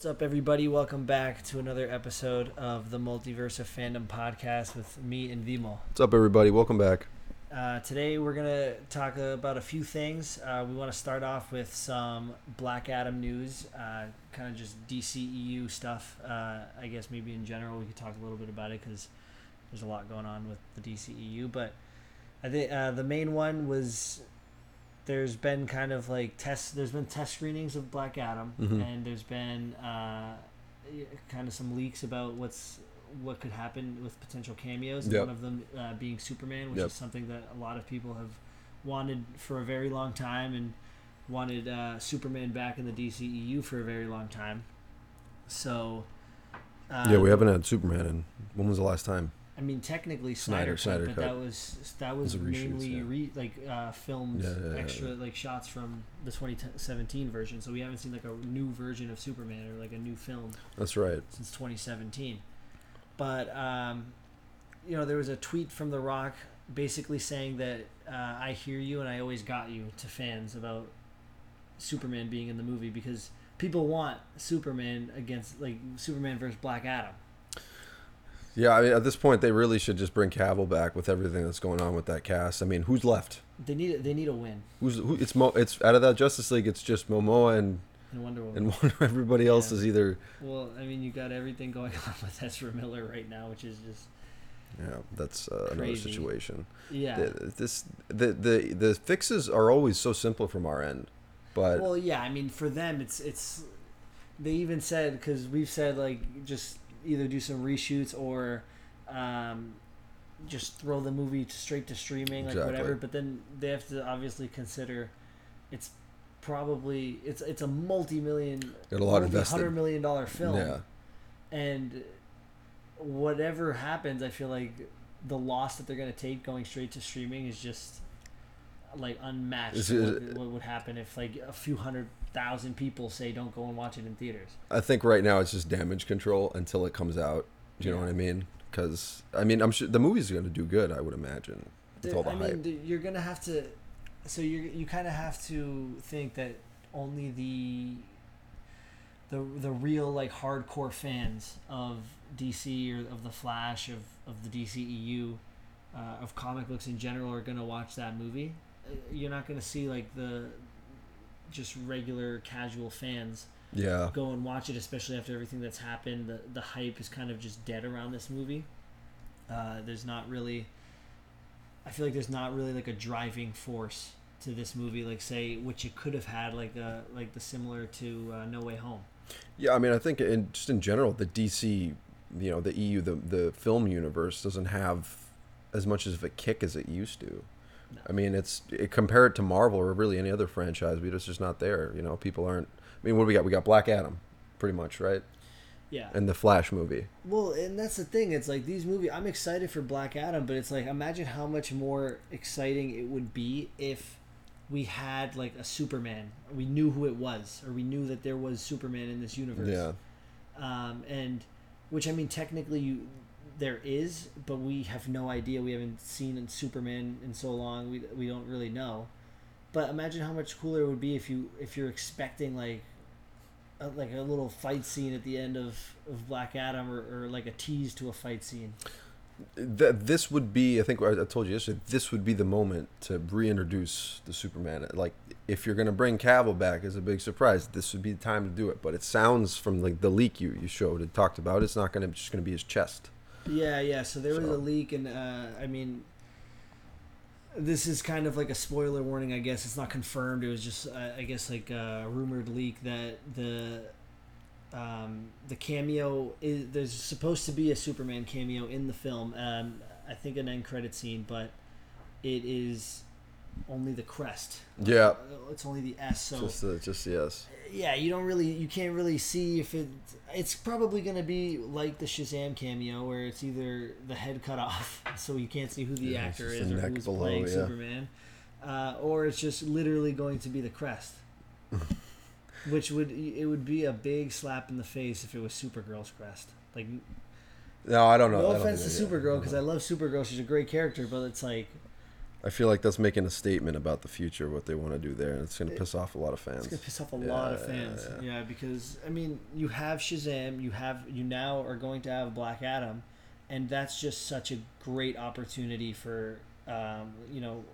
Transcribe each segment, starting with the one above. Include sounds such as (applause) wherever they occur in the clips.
What's up, everybody? Welcome back to another episode of the Multiverse of Fandom podcast with me and Vimo. What's up, everybody? Welcome back. Uh, today, we're going to talk about a few things. Uh, we want to start off with some Black Adam news, uh, kind of just DCEU stuff. Uh, I guess maybe in general, we could talk a little bit about it because there's a lot going on with the DCEU. But I think uh, the main one was there's been kind of like test there's been test screenings of black adam Mhm. and there's been uh, kind of some leaks about what's what could happen with potential cameos Yep. one of them uh, being superman which Yep. is something that a lot of people have wanted for a very long time and wanted uh, superman back in the dceu for a very long time so uh, yeah, we haven't had Superman in. When was the last time? I mean, technically Snyder- Snyder, Snyder but cut. that was that was reshoots, mainly yeah. re, like uh, filmed Yeah, yeah, extra like shots from the 2017 version. So we haven't seen like a new version of Superman or like a new film That's right. since 2017. But um, you know, there was a tweet from The Rock basically saying that uh, I hear you and I always got you to fans about Superman being in the movie because people want Superman against like Superman versus Black Adam. Yeah, I mean, at this point, they really should just bring Cavill back with everything that's going on with that cast. I mean, who's left? They need they need a win Who's who? It's Mo. It's out of that Justice League. It's just Momoa and in Wonder Woman. and (laughs) one, everybody else Yeah. is either. Well, I mean, you got everything going (laughs) on with Ezra Miller right now, which is just Yeah, that's uh, another situation. yeah. The, this the the the fixes are always so simple from our end, but well, yeah. I mean, for them, it's it's. They even said because we've said like just either do some reshoots or, um, just throw the movie straight to streaming, like Exactly. whatever. But then they have to obviously consider, it's probably it's it's a multi-million, a lot invested. hundred million dollar film. Yeah, and whatever happens, I feel like the loss that they're going to take going straight to streaming is just like unmatched. Is to what, what would happen if like a few hundred thousand people say don't go and watch it in theaters? I think right now it's just damage control until it comes out. Do you know what I mean? Because I mean, I'm sure the movie's going to do good. I would imagine with The- all the I hype. mean, the- you're going to have to. So you you kind of have to think that only the the the real like hardcore fans of DC or of the Flash of of the DCEU uh, of comic books in general are gonna watch that movie. Uh, You're not gonna see like the just regular casual fans yeah, go and watch it, especially after everything that's happened. The the hype is kind of just dead around this movie. Uh, there's not really. I feel like there's not really like a driving force to this movie, like say which it could have had, like the like the similar to uh, No Way Home. yeah. I mean, I think in just in general, the DC, you know, the EU, the the film universe doesn't have as much of a kick as it used to. No. I mean, it's it, compare it to Marvel or really any other franchise, but it's just not there. You know, people aren't. I mean, what do we got? We got Black Adam, pretty much, right? Yeah. And the Flash movie. Well, and that's the thing. It's like these movies. I'm excited for Black Adam, but it's like imagine how much more exciting it would be if we had like a Superman. We knew who it was, or we knew that there was Superman in this universe. Yeah. um, and which I mean technically you there is, but we have no idea. We haven't seen Superman in so long. We we don't really know. But imagine how much cooler it would be if you if you're expecting like a, like a little fight scene at the end of, of Black Adam or, or like a tease to a fight scene. Th- this would be, I think I told you yesterday, this would be the moment to reintroduce the Superman. Like, if you're to bring Cavill back as a big surprise, this would be the time to do it. But it sounds from like the leak you, you showed, and talked about, it's not going to just to be his chest. Yeah, yeah. So there was a leak, and uh, I mean, this is kind of like a spoiler warning. I guess it's not confirmed. It was just, uh, I guess, like a rumored leak that the um, the cameo is there's supposed to be a Superman cameo in the film. Um, I think an end credit scene, but it is only the crest. Yeah. Uh, it's only the S. So Just, the just yes. yeah, you don't really, you can't really see if it. It's probably gonna be like the Shazam cameo, where it's either the head cut off, (laughs) so you can't see who the Yeah, actor is the or who's below, playing yeah. Superman, uh, or it's just literally going to be the crest, (laughs) which would it would be a big slap in the face if it was Supergirl's crest. Like, No, I don't know. no offense to think that- yeah. Supergirl, because I love Supergirl, she's a great character, but it's like. I feel like that's making a statement about the future, what they want to do there, and it's going to piss off a lot of fans. It's gonna piss off a lot of Yeah, fans. yeah. Yeah, because I mean, you have Shazam, you have you now are going to have Black Adam, and that's just such a great opportunity for um, you know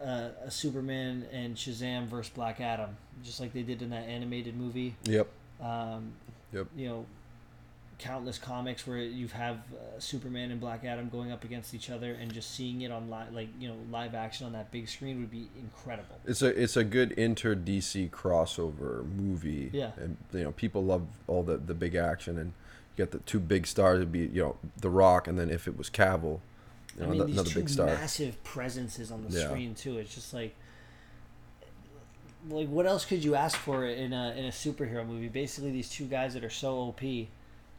uh, a Superman and Shazam versus Black Adam, just like they did in that animated movie. Yep. Um, Yep. You know, countless comics where you have uh, Superman and Black Adam going up against each other, and just seeing it on live, like you know, live action on that big screen would be incredible. It's a it's a good inter DC crossover movie. Yeah. And you know, people love all the the big action and you get the two big stars It'd be, you know, The Rock and then if it was Cavill, you know, I mean, these another big star. massive presences on the Yeah. screen too. It's just like, like what else could you ask for in a in a superhero movie? Basically, these two guys that are so OP,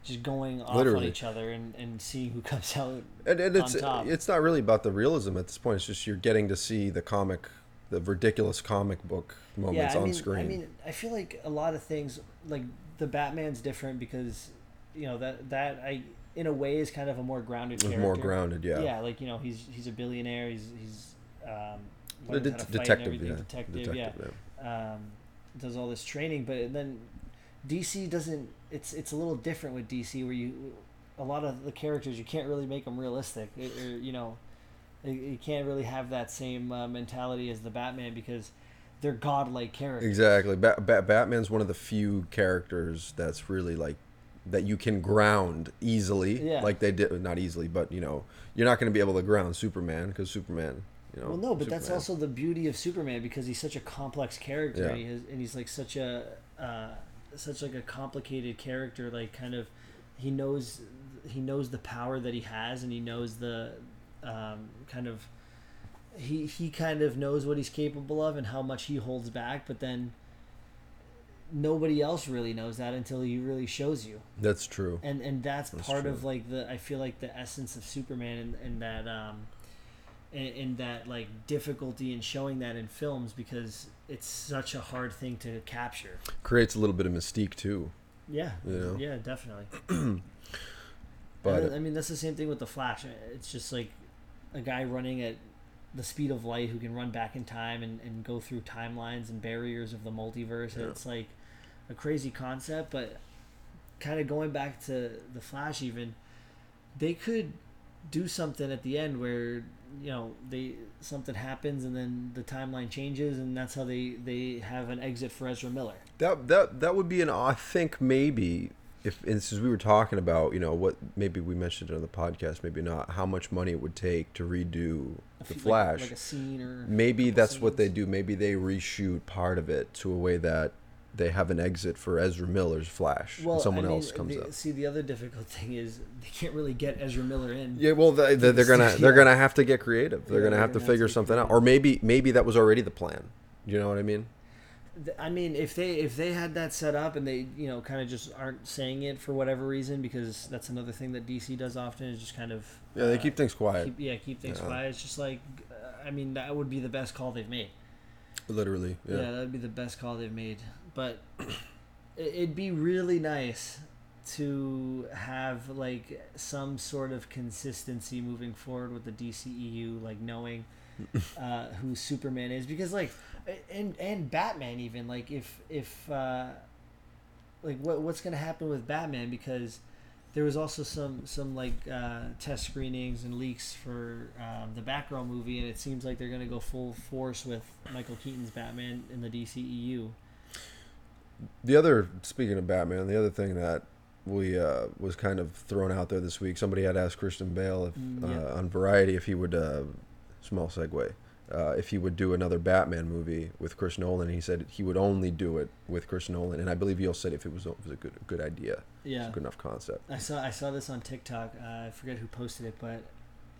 just going off on Literally. each other and, and seeing who comes (laughs) out. And, and it's on top. it's not really about the realism at this point. It's just you're getting to see the comic the ridiculous comic book moments yeah, on mean, screen. I mean, I feel like a lot of things like the Batman's different because, you know that that I in a way is kind of a more grounded character. more grounded, yeah. Yeah, like you know he's he's a billionaire. He's he's um, de- how to fight detective, yeah. detective, yeah. yeah. um, does all this training, but then DC doesn't. It's it's a little different with DC where you a lot of the characters you can't really make them realistic. It, or, you know, you- can't really have that same uh, mentality as the Batman because they're godlike characters. Exactly. Ba- ba- Batman's one of the few characters that's really like that you can ground easily. Yeah. Like they did, not easily, but you know, you're not going to be able to ground Superman because Superman, you know. Well, no, but that's also the beauty of Superman because he's such a complex character, Yeah. and, he has, and he's like such a uh, such like a complicated character. Like kind of, he knows he knows the power that he has, and he knows the um, kind of he he kind of knows what he's capable of and how much he holds back, but then nobody else really knows that until he really shows you That's true. and and that's, That's part true. of like the I feel like the essence of Superman and, and that um in, in that like difficulty in showing that in films because it's such a hard thing to capture. Creates a little bit of mystique too. Yeah, You know? yeah, definitely. (clears throat) But I mean, that's the same thing with the Flash. It's just like a guy running at the speed of light who can run back in time and, and go through timelines and barriers of the multiverse. Yeah. It's like a crazy concept, but kind of going back to the Flash, even they could do something at the end where you know they something happens and then the timeline changes and that's how they they have an exit for Ezra Miller. that that that would be an I think maybe if since we were talking about you know what maybe we mentioned it on the podcast maybe not how much money it would take to redo the like- Flash. like, a scene or maybe that's what they do. Maybe they reshoot part of it to a way that they have an exit for Ezra Miller's Flash. and someone I mean, else comes the, up. See, the other difficult thing is they can't really get Ezra Miller in. Yeah, well, they, they're gonna they're gonna have to get creative. They're Yeah, gonna they're have to gonna have figure to get something out, or maybe maybe that was already the plan. You know what I mean? I mean, if they if they had that set up and they you know kind of just aren't saying it for whatever reason, because that's another thing that DC does often is just kind of Yeah, they uh, keep things quiet. keep, yeah keep things Yeah. quiet. It's just like uh, I mean that would be the best call they've made. Literally, Yeah, yeah. that would be the best call they've made. But it- it'd be really nice to have like some sort of consistency moving forward with the DCEU, like knowing (laughs) uh, who Superman is, because like and and Batman even like if if uh, like what what's gonna happen with Batman because there was also some some like uh, test screenings and leaks for um, the Batgirl movie, and it seems like they're gonna go full force with Michael Keaton's Batman in the DCEU. The other, speaking of Batman, the other thing that we uh, was kind of thrown out there this week. Somebody had asked Christian Bale if, Mm, uh, on Variety if he would, uh, small segue, uh, if he would do another Batman movie with Chris Nolan. He said he would only do it with Chris Nolan, and I believe he also said if it was, it was a good good idea, it's Yeah, a good enough concept. I saw I saw this on TikTok. Uh, I forget who posted it, but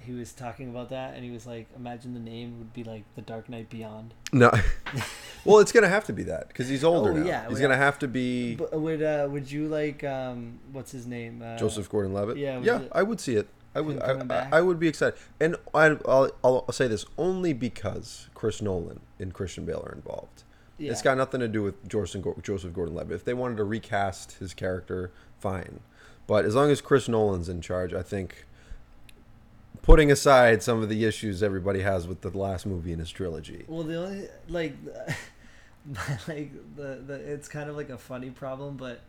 he was talking about that, and he was like, "Imagine the name would be like The Dark Knight Beyond." No, (laughs) well, it's gonna have to be that because he's older Oh, now. yeah, he's gonna have to be But would uh, would you like um what's his name? Uh, Joseph Gordon-Levitt. yeah, yeah, it- I would see it. I would. I, I, would be excited, and I, I'll, I'll say this only because Chris Nolan and Christian Bale are involved. Yeah. It's got nothing to do with Joseph, Joseph Gordon-Levitt. If they wanted to recast his character, fine. But as long as Chris Nolan's in charge, I think putting aside some of the issues everybody has with the last movie in his trilogy. Well, the only like, (laughs) like the the it's kind of like a funny problem, but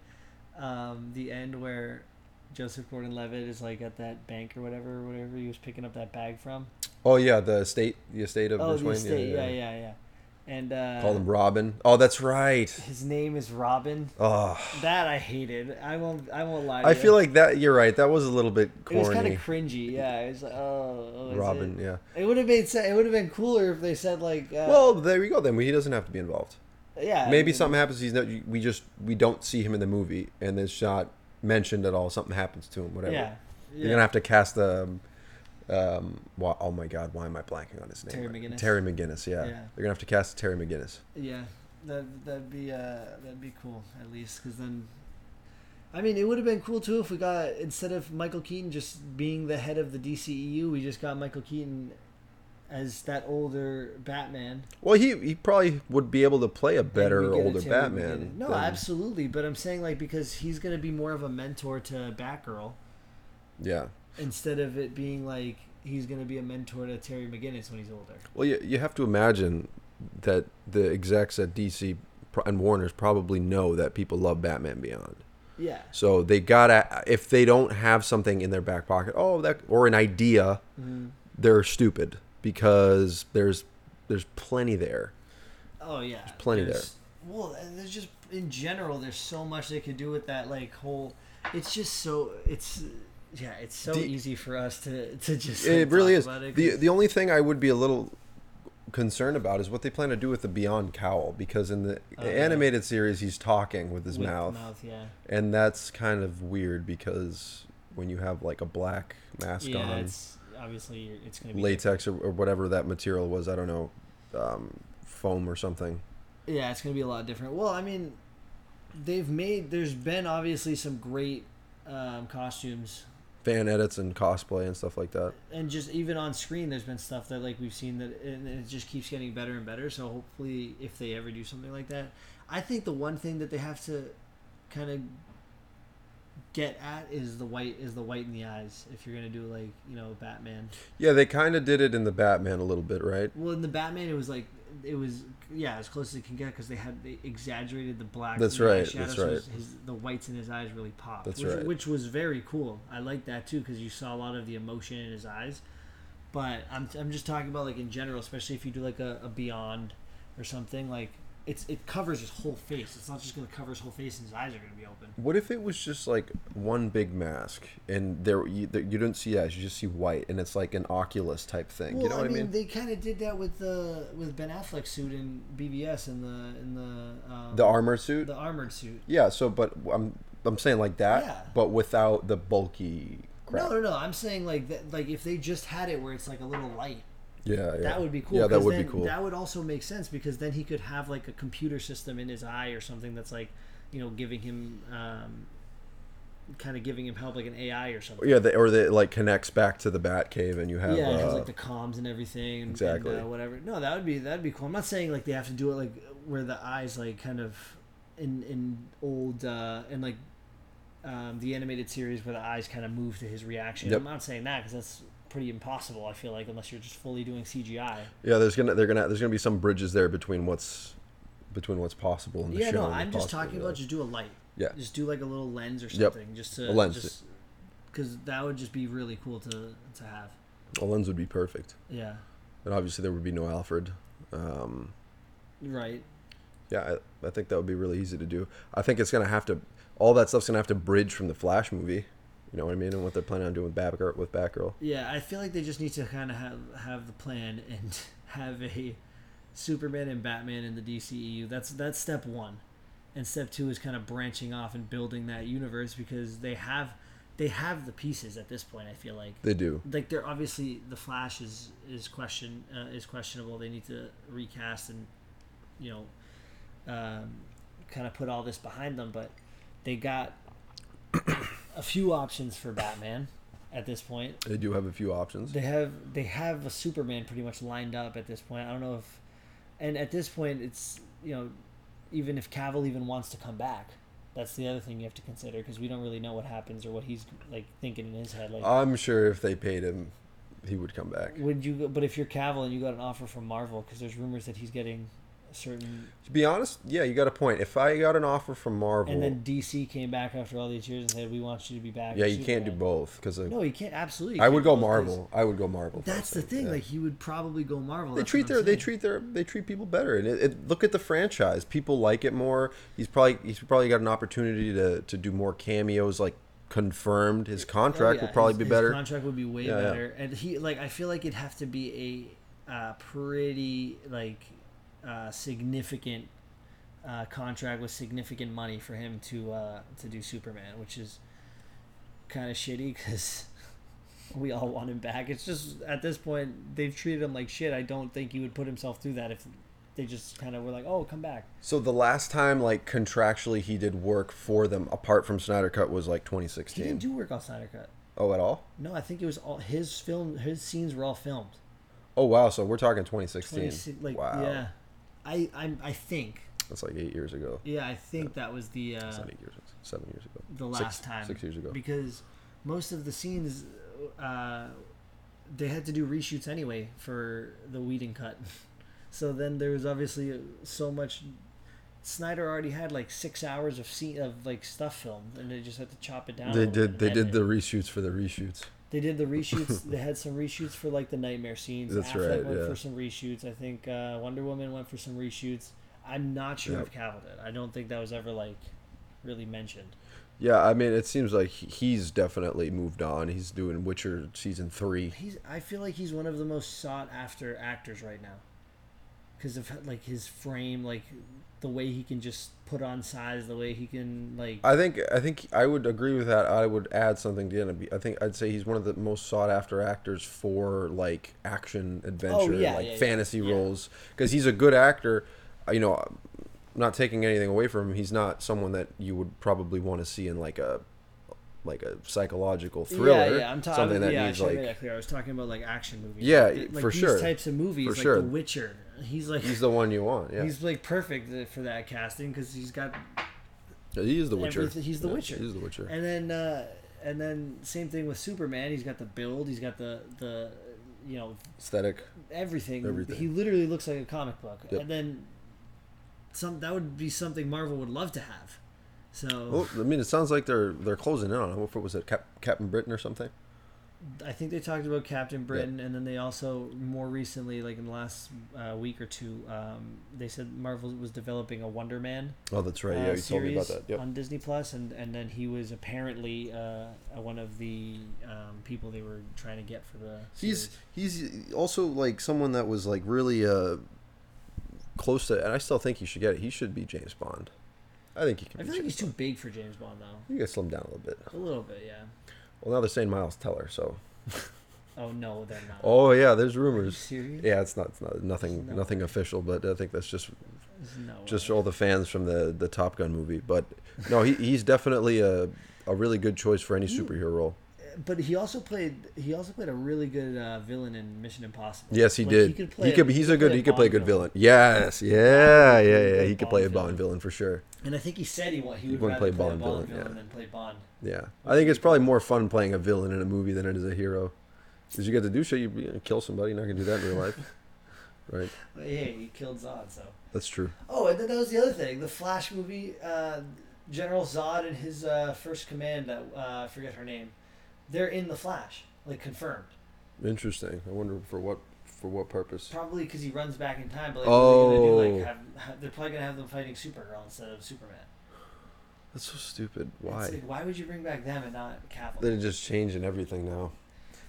um, the end where Joseph Gordon-Levitt is like at that bank or whatever, whatever he was picking up that bag from. Oh yeah, the estate, the estate of Oh, Bruce the Wayne. estate, yeah, yeah, yeah. And uh, Call him Robin. Oh, that's right. his name is Robin. Oh, That I hated. I won't. I won't lie. To I you. feel like that. You're right. That was a little bit corny. it was kind of cringy. Yeah, it was like, oh, oh Robin, It? yeah. It would have made sense. It would have been cooler if they said like, uh, Well, there we go. Then he doesn't have to be involved. yeah, Maybe I mean, something happens. He's not. We just we don't see him in the movie, and it's not mentioned at all. Something happens to him. Whatever. Yeah, You're gonna have to cast the. Um, why, oh my God! Why am I blanking on his name? Terry McGinnis. Terry McGinnis. Yeah. Yeah. They're gonna have to cast Terry McGinnis. Yeah, that that'd be uh that'd be cool at least because then, I mean, it would have been cool too if we got instead of Michael Keaton just being the head of the DCEU, we just got Michael Keaton as that older Batman. Well, he he probably would be able to play a better a older Batman. No, than- absolutely, but I'm saying like because he's gonna be more of a mentor to Batgirl Yeah. Instead of it being like he's gonna be a mentor to Terry McGinnis when he's older. Well, you, you have to imagine that the execs at DC and Warner's probably know that people love Batman Beyond. Yeah. So they gotta if they don't have something in their back pocket, oh that or an idea, Mhm. they're stupid because there's there's plenty there. Oh yeah, There's plenty There's- Well, there's just in general, there's so much they could do with that like whole. It's just so it's yeah, it's so The- easy for us to to just. It really is. it The the only thing I would be a little concerned about is what they plan to do with the Beyond cowl because in the Oh, animated series he's talking with his with mouth. mouth, yeah, and that's kind of weird because when you have like a black mask yeah. on It's obviously it's gonna be latex or, or whatever that material was i don't know um, foam or something Yeah, it's gonna be a lot different. Well, I mean, they've made. There's been obviously some great um, costumes fan edits and cosplay and stuff like that. And just even on screen there's been stuff that like we've seen that and it just keeps getting better and better. So hopefully if they ever do something like that i think the one thing that they have to kind of get at is the white is the white in the eyes if you're gonna do like you know batman yeah they kind of did it in the batman a little bit right well in the batman it was like it was yeah as close as it can get because they had they exaggerated the black That's the right, shadows, that's right. his, his, the whites in his eyes really popped That's which, right. which was very cool i like that too because you saw a lot of the emotion in his eyes but I'm, I'm just talking about like in general especially if you do like a, a beyond or something like it's it covers his whole face it's not just going to cover his whole face and his eyes are going to be open what if it was just like one big mask and there you, there, you don't see eyes you just see white and it's like an oculus type thing you know what i mean, they kind of did that with the with Ben Affleck's suit in BvS in the in the um, the armor suit the armored suit. yeah so but i'm i'm saying like that Yeah. but without the bulky crap No, no, no. I'm saying like that. Like if they just had it where it's like a little light, yeah, yeah that would be cool. yeah that would be cool That would also make sense because then he could have like a computer system in his eye or something that's like, you know, giving him, um, kind of giving him help like an AI or something. Yeah, the, or that like connects back to the Bat Cave, and you have yeah, it has uh, like the comms and everything. And, Exactly. And, uh, whatever. No, that would be that'd be cool. I'm not saying like they have to do it like where the eyes like kind of in in old uh in like um, the animated series where the eyes kind of move to his reaction. Yep. I'm not saying that because that's pretty impossible. I feel like unless you're just fully doing CGI. yeah. There's gonna they're gonna there's gonna be some bridges there between what's between what's possible and the Yeah, show. no, I'm just talking about just do a light. Yeah. Just do like a little lens or Yep. something, just to A lens. just because that would just be really cool to to have. a lens would be perfect, Yeah. and obviously there would be no Alfred. Um, Right. yeah, I, I think that would be really easy to do. I think it's gonna have to all that stuff's gonna have to bridge from the Flash movie. You know what I mean? And what they're planning on doing with Batgirl with Batgirl. Yeah, I feel like they just need to kind of have have the plan and (laughs) have a Superman and Batman in the DCEU. That's that's step one, and step two is kind of branching off and building that universe because they have they have the pieces at this point. I feel like They do. like they're obviously the Flash is is question uh, is questionable. They need to recast and you know um, kind of put all this behind them, but they got a few options for Batman at this point. They do have a few options. They have they have a Superman pretty much lined up at this point. I don't know if, and at this point it's you know, even if Cavill even wants to come back, that's the other thing you have to consider because we don't really know what happens or what he's like thinking in his head. Like I'm sure if they paid him he would come back. Would you? But if you're Cavill and you got an offer from Marvel, because there's rumors that he's getting certain, To be honest, yeah, you got a point. If I got an offer from Marvel, and then DC came back after all these years and said, "We want you to be back." yeah, you can't do both because No, you can't. Absolutely, I you would can't go do both 'cause Marvel. I would go Marvel. That's the thing. yeah. Like he would probably go Marvel. they that's treat their I'm they treat their they treat people better and it, it, look at the franchise people like it more he's probably he's probably got an opportunity to to do more cameos like confirmed his contract Oh, yeah, will probably his- be his better contract would be way Yeah, yeah. better, and he like I feel like it'd have to be a uh, pretty like uh, significant uh, contract with significant money for him to uh, to do Superman, which is kind of shitty because (laughs) we all want him back. It's just at this point they've treated him like shit. I don't think he would put himself through that if they just kind of were like, "Oh, come back." so the last time like contractually he did work for them apart from Snyder Cut was like He 2016 didn't do work on Snyder Cut. oh at all No, I think it was all his film. His scenes were all filmed. oh wow so we're talking 2016 26 like wow yeah i i i think. That's like eight years ago. Yeah i think that was the uh not eight years seven years ago. the Six- last time. six years ago. Because most of the scenes uh they had to do reshoots anyway for the Whedon cut. (laughs) So then there was obviously so much Snyder already had like six hours of scene of like stuff filmed, and they just had to chop it down. they did they did edit the reshoots for the reshoots They did the reshoots. (laughs) they had some reshoots for like the nightmare scenes. That's Affleck right, Went yeah. for some reshoots. I think uh, Wonder Woman went for some reshoots. I'm not sure Yep. if Cavill did. I don't think that was ever like really mentioned. Yeah, I mean, it seems like he's definitely moved on. He's doing Witcher season three. He's. I feel like he's one of the most sought after actors right now, because of like his frame, like the way he can just put on size, the way he can like. I think I think I would agree with that. I would add something to it. I think I'd say he's one of the most sought after actors for like action adventure, Oh, yeah, like yeah, fantasy yeah. roles, because he's a good actor. Uh, You know, I'm not taking anything away from him. He's not someone that you would probably want to see in like a like a psychological thriller. Yeah, yeah, I'm talking. something that yeah, needs I like make that clear. I was talking about like action movies. Yeah, like, like for these sure. types of movies, For like sure. The Witcher. He's like he's the one you want. Yeah, He's like perfect for that casting because he's got, he is the Witcher. he's the Yeah, Witcher. He's the Witcher. and then uh, and then same thing with Superman. He's got the build. He's got the the, you know Aesthetic. everything. Everything. He literally looks like a comic book. Yep. And then some that would be something Marvel would love to have. So Well, I mean, it sounds like they're they're closing in on it. What was it, Cap, Captain Britain or something? I think they talked about Captain Britain, and then they also more recently, like in the last uh, week or two, um, they said Marvel was developing a Wonder Man. Oh, that's right. uh, Yeah, you told me about that. Yep. on Disney Plus, and and then he was apparently uh, one of the um, people they were trying to get for the. He's series. he's also like someone that was like really uh close to, and I still think he should get it. He should be James Bond. I think he can. I be feel like James he's too big for James Bond though. You gotta slim down a little bit. A little bit, yeah. Well, now they're saying Miles Teller, so. (laughs) Oh no, they're not. Oh yeah, there's Are you rumors. serious? Yeah, it's not, it's not nothing, No. nothing official, but I think that's just no just way. all the fans from the the Top Gun movie. But no, he he's definitely a a really good choice for any superhero role. But he also played. He also played a really good uh, villain in Mission Impossible. Yes, he Like, did. He could He play. could. be He's a good. He could play a good villain. Yes. Yeah. Yeah. Yeah. He could play a Bond villain. villain for sure. And I think he said he wa- he would rather play play, Bond a Bond villain, villain, yeah. than play Bond. Yeah. I think it's probably more fun playing a villain in a movie than it is a hero. Because you get to do shit. You kill somebody. You're not gonna do that in real life, (laughs) right? But hey, he killed Zod, so. That's true. Oh, and then that was the other thing. The Flash movie, uh, General Zod and his uh, first command, that uh, I forget her name, they're in the Flash, like confirmed. Interesting. I wonder for what for what purpose. Probably because he runs back in time. But like, are they gonna do? Oh. Like, have, have, they're probably gonna have them fighting Supergirl instead of Superman. That's so stupid. Why? like, why would you bring back them and not Cavill? They're just changing everything now.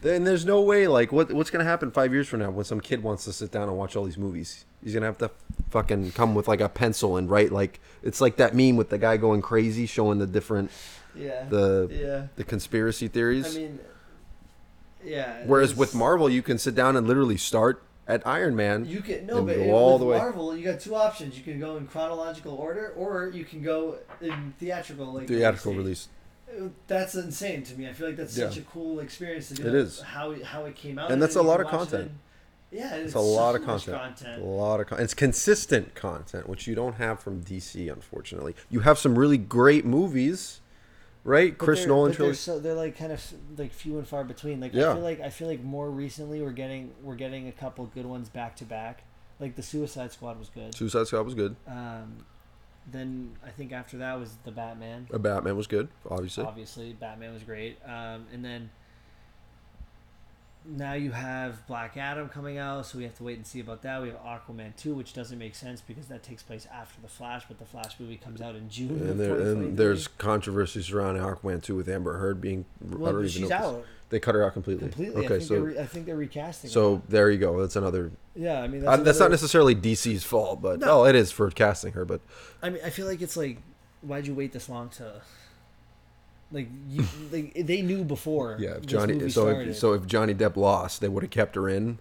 Then there's no way. Like, what what's gonna happen five years from now when some kid wants to sit down and watch all these movies? He's gonna have to fucking come with like a pencil and write like it's like that meme with the guy going crazy showing the different yeah. the yeah. the conspiracy theories. I mean, yeah. Whereas with Marvel, you can sit down and literally start at Iron Man. You can no, and but all with the way. Marvel, you got two options. You can go in chronological order, or you can go in theatrical. Like theatrical release. release. That's insane to me. I feel like that's Yeah. such a cool experience to do. It is. how how it came out, And that's a lot of watch it content. yeah, it's, It's a lot of much content. A lot of con- it's consistent content, which you don't have from DC, unfortunately. You have some really great movies, right? But Chris Nolan but they're trilogy. So they're like kind of like few and far between. Like I Yeah. feel like I feel like more recently we're getting we're getting a couple good ones back to back. Like the Suicide Squad was good. Suicide Squad was good. Um, then I think after that was the Batman. A Batman was good, obviously. Obviously, Batman was great. Um, and then now you have Black Adam coming out, so we have to wait and see about that. We have Aquaman 2, which doesn't make sense because that takes place after the Flash, but the Flash movie comes out in June. And, there, and there's controversy surrounding Aquaman 2 with Amber Heard being. I well, she's out They cut her out completely. completely. I Okay, think so re- I think they're recasting. so her. there you go. That's another. yeah, I mean That's, that's, that's not necessarily DC's fault, but No. oh, it is for casting her. But I mean, I feel like it's like, why'd you wait this long to? Like you, (laughs) like they knew before. yeah, if Johnny. So if, so if Johnny Depp lost, they would have kept her in.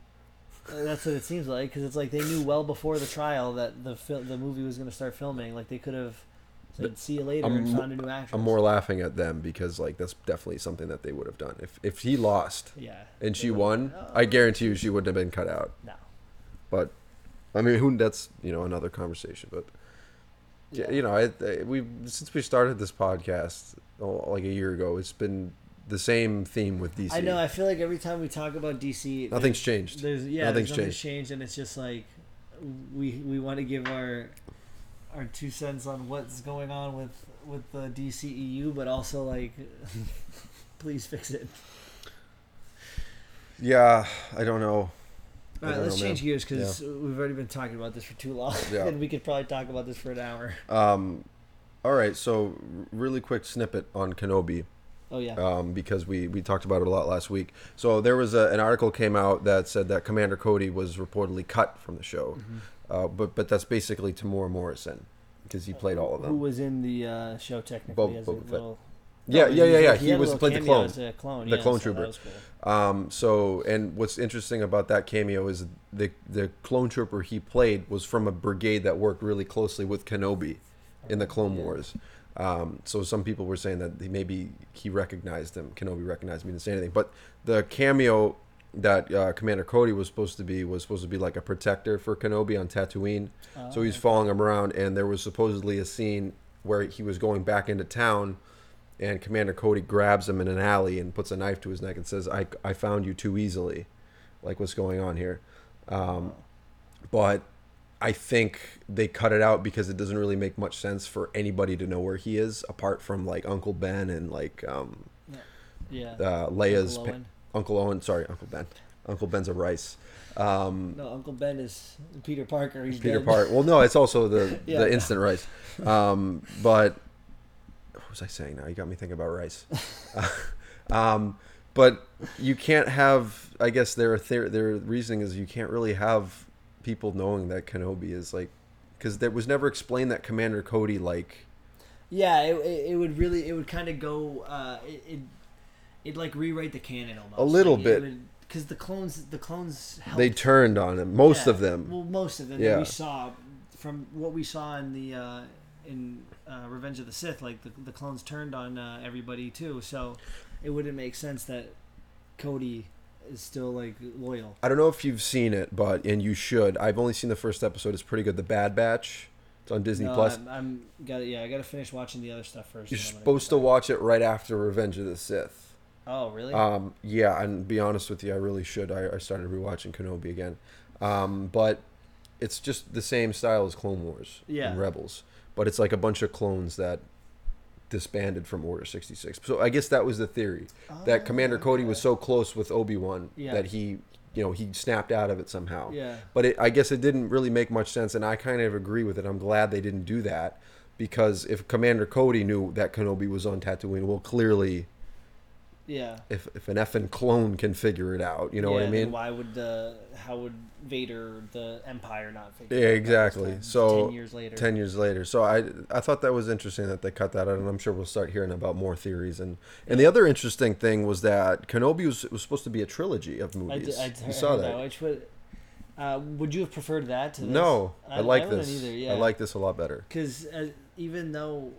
Uh, That's what it seems like because it's like they knew well before the trial that the fil- the movie was going to start filming. Like they could have said, "See you later" I'm and found a new actress. I'm more laughing at them because like that's definitely something that they would have done. If if he lost Yeah. and she won, Oh, I guarantee you she wouldn't have been cut out. No. But I mean, who? That's you know another conversation. But yeah, you know, we since we started this podcast oh, like a year ago, it's been the same theme with DC. I know. I feel like every time we talk about DC, Nothing's changed. There's yeah, Nothing's there's nothing's changed, and it's just like we we want to give our our two cents on what's going on with with the DCEU, but also like, (laughs) please fix it. Yeah, I don't know. All right, let's know, change man. gears because we've already been talking about this for too long, (laughs) Yeah. and we could probably talk about this for an hour. Um, all right, so really quick snippet on Kenobi. Oh yeah. um, because we, we talked about it a lot last week. So there was a, an article came out that said that Commander Cody was reportedly cut from the show, Mm-hmm. uh, but but that's basically Temuera Morrison because he played all of them. Who was in the uh, show technically Bob- as a Fett. little. Yeah, No, yeah, yeah, yeah. He, He was played the clone. a clone. The yeah, clone so trooper. Cool. Um, so and what's interesting about that cameo is the the clone trooper he played was from a brigade that worked really closely with Kenobi in the Clone Wars. Um, so some people were saying that he, maybe he recognized him. Kenobi recognized me didn't say anything. But the cameo that uh, Commander Cody was supposed to be was supposed to be like a protector for Kenobi on Tatooine. So he's Oh, following him around, and there was supposedly a scene where he was going back into town, and Commander Cody grabs him in an alley and puts a knife to his neck and says, "I I found you too easily, like what's going on here." Um, but I think they cut it out because it doesn't really make much sense for anybody to know where he is, apart from like Uncle Ben and like um, yeah. uh, Leia's Uncle pa- Owen. Uncle Owen. Sorry, Uncle Ben. Uncle Ben's a rice. Um, No, Uncle Ben is Peter Parker. He's Peter dead. Park. Well, no, it's also the (laughs) Yeah. the instant rice. Um, but was I saying now? You got me thinking about rice. (laughs) um, but you can't have. I guess their their their reasoning is you can't really have people knowing that Kenobi is like because there was never explained that Commander Cody like Yeah, it, it, it would really it would kind of go uh, it, it it'd like rewrite the canon almost A little Like, bit. because the clones the clones helped. they turned on him. Most Yeah, of them. Well, most of them Yeah. that we saw from what we saw in the uh, in uh, Revenge of the Sith, like the the clones turned on uh, everybody too. So it wouldn't make sense that Cody is still like loyal. I don't know if you've seen it, but and you should. I've only seen the first episode. It's pretty good. The Bad Batch. It's on Disney no, Plus. I'm, I'm got yeah. I got to finish watching the other stuff first. You're and then I'm supposed to watch it right after Revenge of the Sith. Oh really? Um, yeah, and be honest with you, I really should. I, I started rewatching Kenobi again, um, but it's just the same style as Clone Wars Yeah. and Rebels, but it's like a bunch of clones that disbanded from Order sixty six. So I guess that was the theory that ah, Commander Cody was so close with Obi Wan Oh, Yeah. that he, you know, he snapped out of it somehow. Yeah. But it, I guess it didn't really make much sense, and I kind of agree with it. I'm glad they didn't do that because if Commander Cody knew that Kenobi was on Tatooine, well, clearly, Yeah. if if an effing clone can figure it out, you know yeah, what I mean? Why would the how would Vader the Empire not figure? Yeah, it out exactly. So, ten years later. Ten years later, so I I thought that was interesting that they cut that out, and I'm sure we'll start hearing about more theories. And and the other interesting thing was that Kenobi was was supposed to be a trilogy of I, movies. did, I you heard saw that. Which would uh, would you have preferred that to this? No, I, like wouldn't this. Either, yeah. I like this a lot better. because uh, even though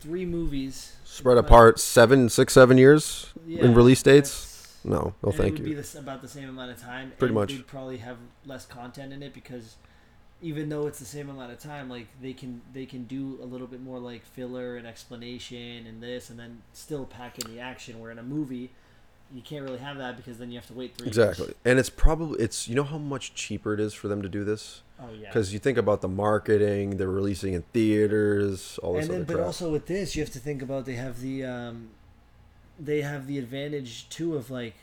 three movies Spread apart seven, six, seven years yeah, in release dates. No, no, and thank it would you. Be this, about the same amount of time. Pretty and much. They'd probably have less content in it because even though it's the same amount of time, like they can they can do a little bit more like filler and explanation and this, and then still pack in the action. Where in a movie, you can't really have that because then you have to wait three. Exactly, Years. and it's probably it's you know how much cheaper it is for them to do this Oh yeah. because you think about the marketing, they're releasing in theaters, all this and then, but crap. also with this, you have to think about they have the um, they have the advantage too of like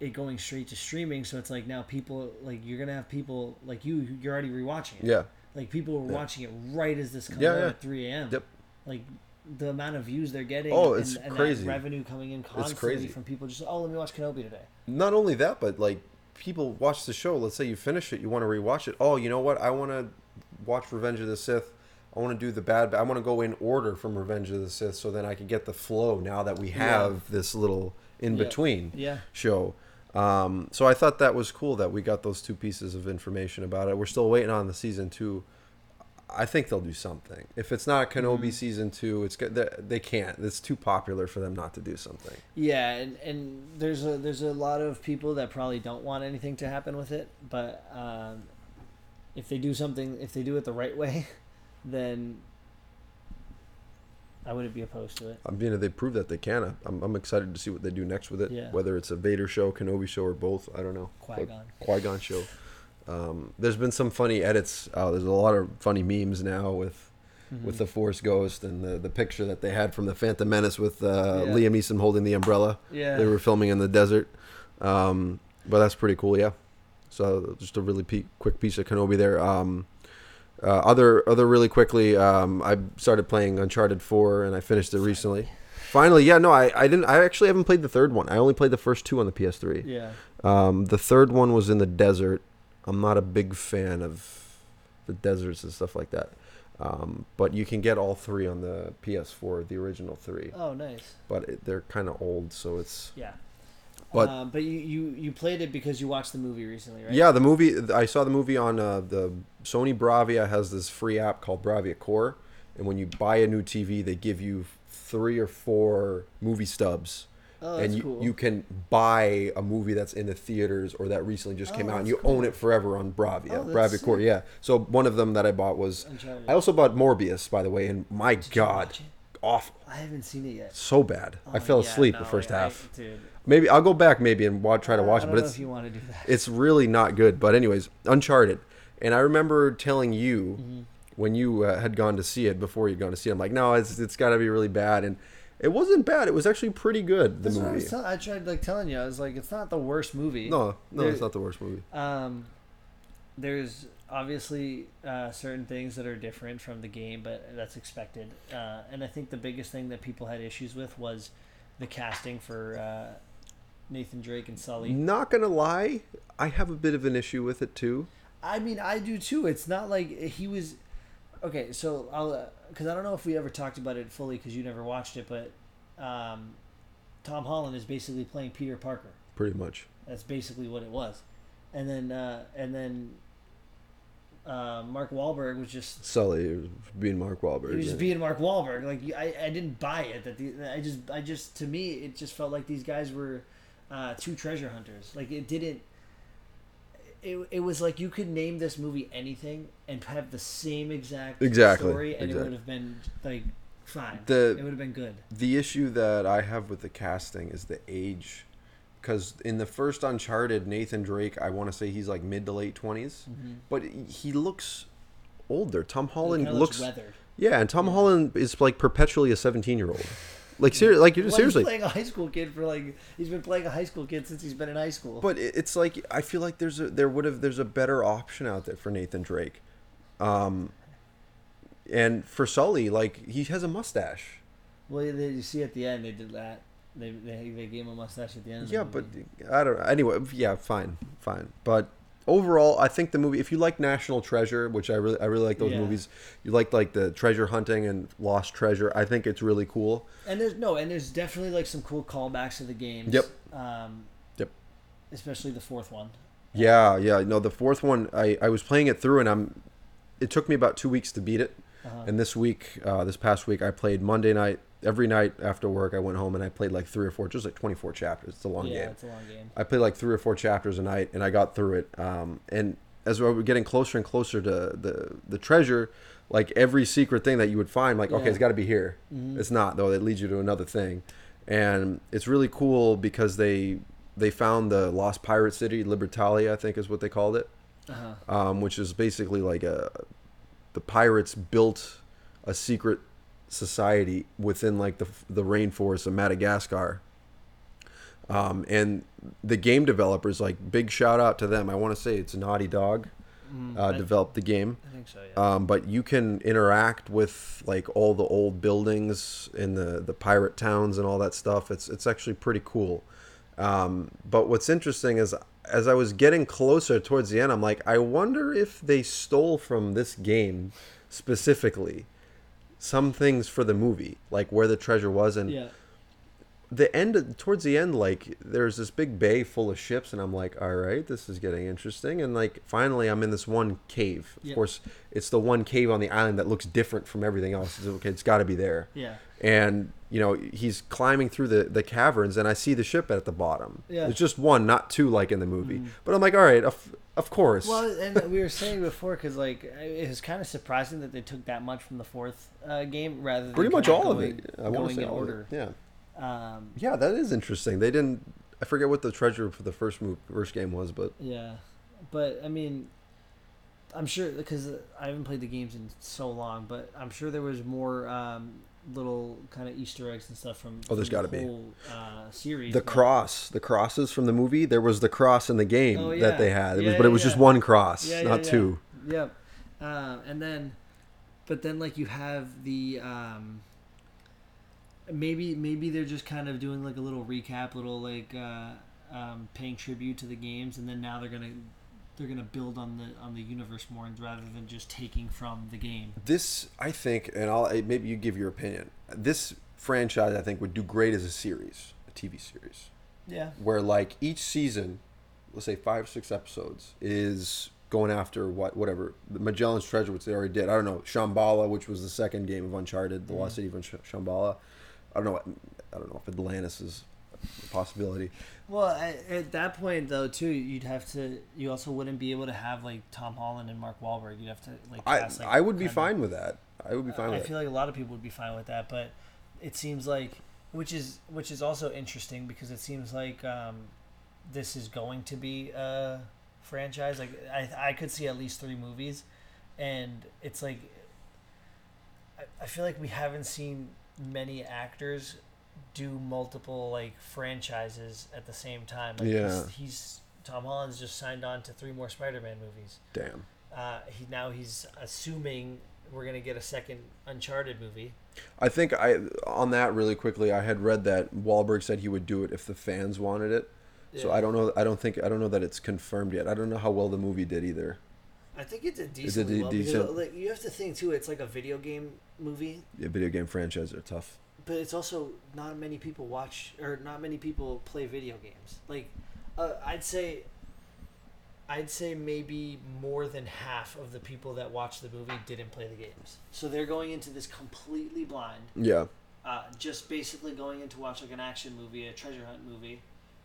it going straight to streaming. So it's like now people like you're gonna have people like you you're already rewatching it. yeah, Like people were Yeah. watching it right as this comes Yeah, out yeah. at 3 a.m. Yep. Like the amount of views they're getting. Oh, and, it's and crazy. That revenue coming in constantly crazy. from people just oh let me watch Kenobi today. not only that, but like people watch the show. Let's say you finish it, you want to rewatch it. Oh, you know what? I want to watch Revenge of the Sith. I want to do the bad. I want to go in order from Revenge of the Sith, so then I can get the flow. Now that we have this little in Yeah. between Yeah. show. Um, so I thought that was cool that we got those two pieces of information about it. We're still waiting on the season two. I think they'll do something. If it's not Kenobi Mhm. season two, it's good. They, they can't. It's too popular for them not to do something. Yeah, and, and there's a there's a lot of people that probably don't want anything to happen with it, but um, if they do something, if they do it the right way, (laughs) then I wouldn't be opposed to it. I mean, if they prove that they can. I'm, I'm excited to see what they do next with it. Yeah. Whether it's a Vader show, Kenobi show, or both. I don't know. Qui Gon. Qui Gon show. Um, there's been some funny edits. Uh, there's a lot of funny memes now with Mm-hmm. with the Force Ghost and the, the picture that they had from the Phantom Menace with uh, Yeah. Liam Neeson holding the umbrella. yeah, They were filming in the desert. Um, but that's pretty cool, yeah. So just a really pe- quick piece of Kenobi there. Um, uh, other other really quickly, um, I started playing Uncharted 4 and I finished it recently. Finally, yeah, no, I, I didn't. I actually haven't played the third one. I only played the first two on the PS3. yeah, Um, the third one was in the desert. I'm not a big fan of the deserts and stuff like that. Um, but you can get all three on the PS4, the original three. oh nice, But it, they're kind of old, so it's yeah. But- um, but you, you you played it because you watched the movie recently, right? yeah. The movie I saw the movie on uh, the Sony Bravia has this free app called Bravia Core, and when you buy a new TV, they give you three or four movie stubs oh, and you, cool. you can buy a movie that's in the theaters or that recently just Oh, came out and you cool. own it forever on Bravia. Oh, Bravia Core, yeah. So one of them that I bought was Uncharted. I also bought Morbius, by the way, and my Did god, watch awful. I haven't seen it yet. So bad. I Oh, fell yeah, asleep no, the first I- half. dude. Maybe I'll go back maybe and wa- try to watch it, but know it's if you want to do that. it's really not good. But anyways, Uncharted. And I remember telling you Mhm. when you uh, had gone to see it before you'd gone to see it. I'm like, no, it's it's got to be really bad, and it wasn't bad. It was actually pretty good. The That's I movie. was tell- I tried like telling you. I was like, it's not the worst movie. No, no, There- it's not the worst movie. Um, there's obviously uh, certain things that are different from the game, but that's expected. Uh, and I think the biggest thing that people had issues with was the casting for uh, Nathan Drake and Sully. Not gonna lie, I have a bit of an issue with it too. I mean, I do too. It's not like he was. Okay, so I'll because I don't know if we ever talked about it fully because you never watched it, but um, Tom Holland is basically playing Peter Parker. Pretty much. That's basically what it was, and then uh, and then uh, Mark Wahlberg was just Sully was being Mark Wahlberg. he was yeah. just being Mark Wahlberg. Like I, I didn't buy it. That the, I just I just to me it just felt like these guys were uh, two treasure hunters. Like it didn't. It, it was like you could name this movie anything and have the same exact Exactly, story and it would have been like fine. The- it would have been good. the issue that I have with the casting is the age, because in the first Uncharted, Nathan Drake, I want to say he's like mid to late 20s Mm-hmm. but he looks older. Tom Holland Kinda looks, weathered. yeah, and Tom Holland is like perpetually a seventeen year old. Like ser- like you're Well, seriously. he's playing a high school kid for like he's been playing a high school kid since he's been in high school. But it's like I feel like there's a there would have there's a better option out there for Nathan Drake, um, and for Sully like he has a mustache. Well, they, you see at the end they did that. They they, they gave him a mustache at the end. Of the Yeah, but. I don't. Anyway, yeah, fine, fine. But overall, I think the movie. If you like National Treasure, which I really I really like those Yeah. movies. You like like the treasure hunting and Lost Treasure. I think it's really cool. and there's no, and there's definitely like some cool callbacks to the games. Yep. Um, Yep. Especially the fourth one. Yeah, yeah. No, the fourth one, I I was playing it through, and I'm. It took me about two weeks to beat it. Uh-huh. And this week, uh, this past week, I played Monday night. Every night after work, I went home and I played like three or four, just like 24 chapters. It's a long game. yeah, game. it's a long game. I played like three or four chapters a night, and I got through it. Um, and as we we're getting closer and closer to the the treasure, like every secret thing that you would find, like okay, it's got to be here. Mhm. It's not though. It leads you to another thing, and it's really cool because they they found the lost pirate city, Libertalia, I think is what they called it, Uh-huh. um, which is basically like a the pirates built a secret society within like the the rainforest of Madagascar. Um, and the game developers, like big shout out to them. I want to say it's Naughty Dog Mm, uh, I, developed the game. I think so. Yeah. Um, but you can interact with like all the old buildings in the the pirate towns and all that stuff. It's it's actually pretty cool. Um, but what's interesting is as I was getting closer towards the end, I'm like, I wonder if they stole from this game specifically some things for the movie, like where the treasure was, and yeah. The end towards the end like there's this big bay full of ships and i'm like all right this is getting interesting and like finally i'm in this one cave of Yeah. course it's the one cave on the island that looks different from everything else it's, okay it's got to be there Yeah. and you know he's climbing through the, the caverns and i see the ship at the bottom Yeah. it's just one not two like in the movie Mhm. but i'm like all right of, of course Well, and we were saying before because like it was kind of surprising that they took that much from the fourth uh, game rather than pretty much all going, of it i going say in order. of it. yeah Um, yeah that is interesting they didn't i forget what the treasure for the first move first game was but Yeah, but I mean, I'm sure because I haven't played the games in so long, but I'm sure there was more um, little kind of Easter eggs and stuff from. Oh, there's gotta be. whole, Uh, series. the that- cross, the crosses from the movie. There was the cross in the game Oh, yeah. that they had. It was, Yeah, but it yeah, was just one cross, Yeah, not yeah, yeah. two. Yep. Uh, and then, but then like you have the um, maybe maybe they're just kind of doing like a little recap, little like uh, um, paying tribute to the games, and then now they're gonna they're gonna build on the on the universe more and rather than just taking from the game. This, I think, and I'll maybe you give your opinion. This franchise, I think, would do great as a series, a TV series, Yeah. where like each season, let's say five, six episodes, is going after what whatever the Magellan's Treasure, which they already did. I don't know Shambhala, which was the second game of Uncharted, the Lost Mhm. City of Shambhala. I don't know. I don't know if Atlantis is a possibility. Well, at, at that point though, too, you'd have to. You also wouldn't be able to have like Tom Holland and Mark Wahlberg. You'd have to like. I cast, like, I would be of- fine with that. I would be fine I with I feel like a lot of people would be fine with that, but it seems like, which is which is also interesting because it seems like um, this is going to be a franchise. Like I I could see at least three movies, and it's like I, I feel like we haven't seen many actors do multiple like franchises at the same time. Like Yeah. he's, he's Tom Holland's just signed on to three more Spider-Man movies. Damn. uh, he now he's assuming we're gonna get a second Uncharted movie. I think I on that really quickly. I had read that Wahlberg said he would do it if the fans wanted it. Yeah. So I don't know. I don't think I don't know that it's confirmed yet. I don't know how well the movie did either. I think it's a decent. de- well, decent? Like, you have to think too. It's like a video game movie, The video game franchises are tough. but it's also not many people watch or not many people play video games. Like, uh, I'd say. I'd say maybe more than half of the people that watched the movie didn't play the games. So they're going into this completely blind. Yeah. uh, just basically going in to watch like an action movie, a treasure hunt movie,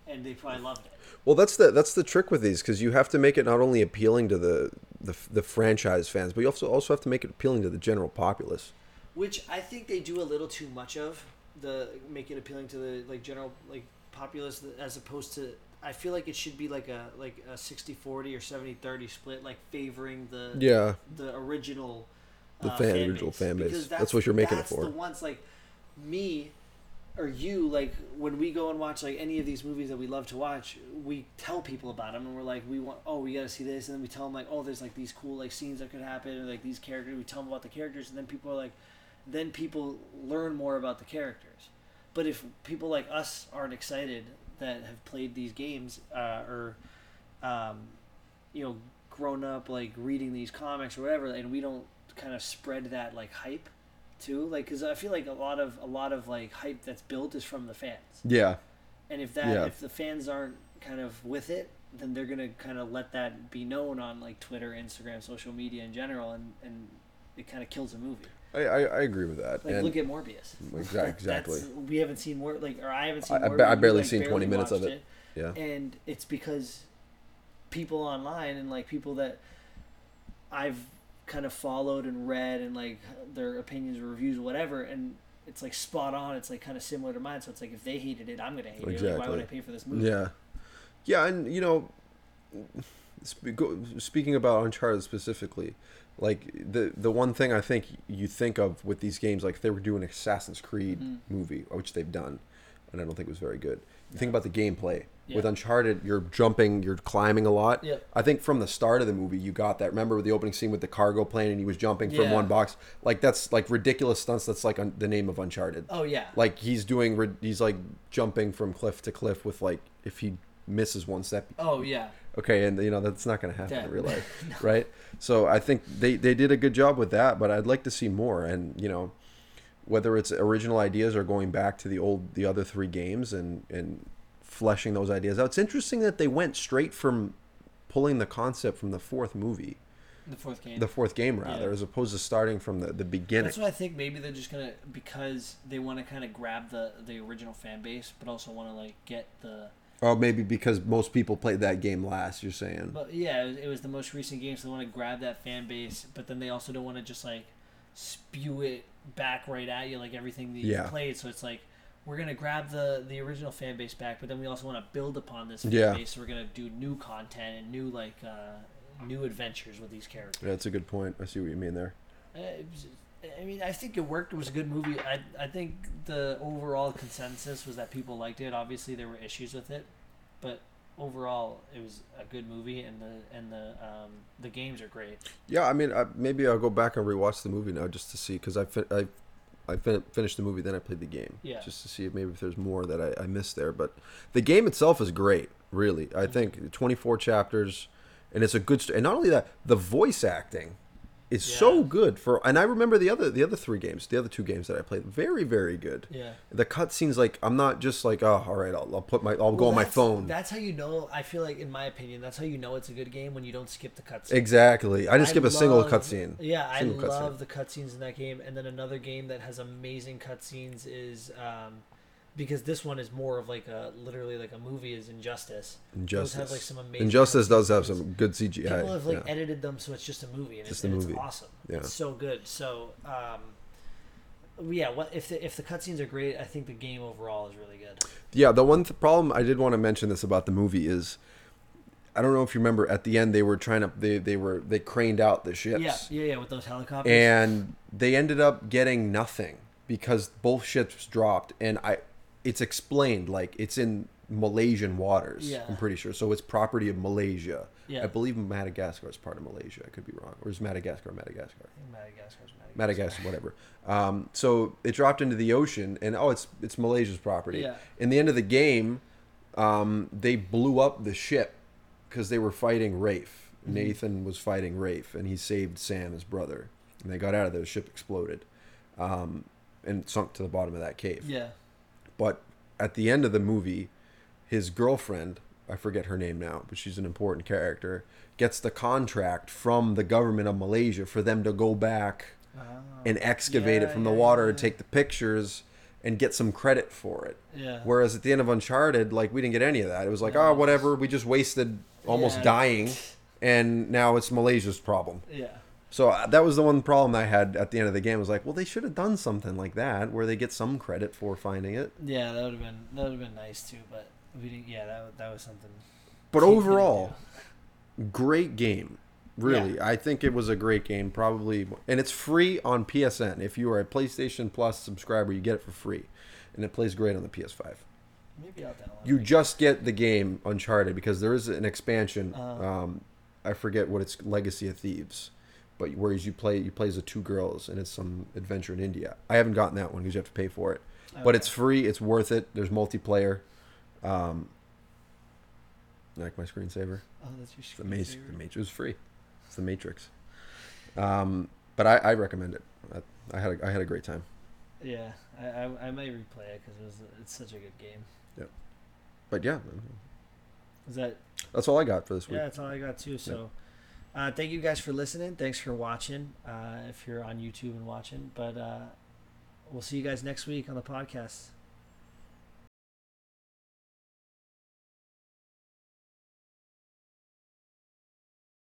and they probably loved it. Well, that's the that's the trick with these because you have to make it not only appealing to the, the the franchise fans, but you also also have to make it appealing to the general populace. Which I think they do a little too much of the make it appealing to the like general like populace as opposed to I feel like it should be like a like a 60-40 or 70-30 split like favoring the Yeah. the original The uh, fan- original fan base. Because That's what you're making it for. the ones like me or you like when we go and watch like any of these movies that we love to watch we tell people about them and we're like we want oh we got to see this and then we tell them like oh there's like these cool like scenes that could happen or like these characters we tell them about the characters and then people are like then people learn more about the characters. But if people like us aren't excited that have played these games uh, or um, you know grown up like reading these comics or whatever and we don't kind of spread that like hype too like because i feel like a lot of a lot of like hype that's built is from the fans Yeah. and if that Yeah. if the fans aren't kind of with it then they're gonna kind of let that be known on like twitter instagram social media in general and and it kind of kills a movie I, I, I agree with that. like and look at morbius (laughs) Exac- exactly. We haven't seen more like or i haven't seen I- I Morbius, I barely like, seen 20 minutes of watched it. yeah. and it's because people online and like people that I've kind of followed and read and like their opinions, reviews, whatever, and it's like spot on. It's like kind of similar to mine. So it's like if they hated it, I'm gonna hate it. Like, why would I pay for this movie? Yeah, yeah, and you know, speaking about Uncharted specifically, like the the one thing I think you think of with these games, like if they were doing an Assassin's Creed Mhm. movie, which they've done, and I don't think it was very good. You think about the gameplay Yeah. with Uncharted, you're jumping, you're climbing a lot. Yep. I think from the start of the movie, you got that. Remember the opening scene with the cargo plane, and he was jumping from Yeah. one box. Like that's like ridiculous stunts. That's like un- the name of Uncharted. Oh yeah. Like he's doing, rid- he's like jumping from cliff to cliff with like if he misses one step, Oh yeah. okay, and you know that's not going to happen Dead. in real life, (laughs) right? So I think they they did a good job with that, but I'd like to see more. And you know, whether it's original ideas or going back to the old the other three games and and fleshing those ideas out. It's interesting that they went straight from pulling the concept from the fourth movie, The fourth game. the fourth game rather, Yeah. as opposed to starting from the the beginning. That's what I think. Maybe they're just gonna because they want to kind of grab the the original fan base, but also want to like get the. Or maybe because most people played that game last. You're saying. But yeah, it was, it was the most recent game, so they want to grab that fan base, but then they also don't want to just like spew it back right at you like everything that Yeah. you played. So it's like we're gonna grab the the original fan base back, but then we also want to build upon this fan Yeah. base. So we're gonna do new content and new like uh, new adventures with these characters. Yeah, that's a good point. I see what you mean there. Uh, was- I mean, I think it worked. It was a good movie. I I think the overall consensus was that people liked it. Obviously, there were issues with it, but overall, it was a good movie, and the and the um, the games are great. Yeah, I mean, I, maybe I'll go back and rewatch the movie now just to see because I I I fin- finished the movie then I played the game Yeah. just to see if maybe if there's more that I, I missed there. But the game itself is great, really. I mm-hmm. think 24 chapters, and it's a good. St- and not only that, the voice acting is so good for. And I remember the other the other three games, the other two games that I played, very very good. Yeah. The cutscenes, like I'm not just like, oh, all right, I'll, I'll put my, I'll go on my phone. That's how you know. I feel like, in my opinion, that's how you know it's a good game when you don't skip the cutscenes. Exactly. I didn't skip a single cutscene. Yeah, I Single cutscene. love the cutscenes in that game. And then another game that has amazing cutscenes is um, because this one is more of like a literally like a movie is Injustice. Those Injustice. have like some amazing. Injustice does have some good CGI. People have like yeah. edited them so it's just a movie and, Just it's, a and movie. it's awesome. Yeah. It's so good. So um, yeah, what if the if the cutscenes are great? I think the game overall is really good. Yeah, the one th- problem I did want to mention this about the movie is, I don't know if you remember at the end they were trying to they they were they craned out the ships Yeah, yeah, yeah, with those helicopters. and they ended up getting nothing because both ships dropped and I it's explained like it's in Malaysian waters. Yeah. I'm pretty sure. So it's property of Malaysia. Yeah. I believe Madagascar is part of Malaysia. I could be wrong. Or is Madagascar Madagascar? I think Madagascar's Madagascar. Madagascar, whatever. Um, so it dropped into the ocean, and oh, it's it's Malaysia's property. Yeah. In the end of the game, um, they blew up the ship because they were fighting Rafe. Mm-hmm. Nathan was fighting Rafe, and he saved Sam, his brother. And they got out of there. The ship exploded, um, and sunk to the bottom of that cave. Yeah. But at the end of the movie, his girlfriend, I forget her name now, but she's an important character, gets the contract from the government of Malaysia for them to go back ah. and excavate it Yeah, from the water yeah. and take the pictures and get some credit for it. Yeah. Whereas at the end of Uncharted, like we didn't get any of that. It was like, No, oh, ah, whatever, we just wasted almost Yeah. dying, and now it's Malaysia's problem. Yeah. So uh, that was the one problem I had at the end of the game. Was like, well, they should have done something like that where they get some credit for finding it. Yeah, that would have been that would have been nice too, but we didn't. Yeah, that that was something. But overall, great game. Really, I think it was a great game. Probably, and it's free on PSN. If you are a PlayStation Plus subscriber, you get it for free, and it plays great on the PS5. maybe I'll download. You just get the game Uncharted because there is an expansion. Uh. um, I forget what it's Legacy of Thieves, but whereas you play you play as the two girls and it's some adventure in India. I haven't gotten that one because you have to pay for it, but it's free. It's worth it. There's multiplayer. Um, like my screensaver. Oh, that's your The Matrix. screensaver. The Matrix was free. It's the Matrix. Um, but I, I recommend it. I, I had a, I had a great time. Yeah, I, I, I might replay it because it was it's such a good game. But yeah, Is that that's all I got for this week. yeah? That's all I got too. So, uh, thank you guys for listening. Thanks for watching. Uh, if you're on YouTube and watching, but uh, we'll see you guys next week on the podcast.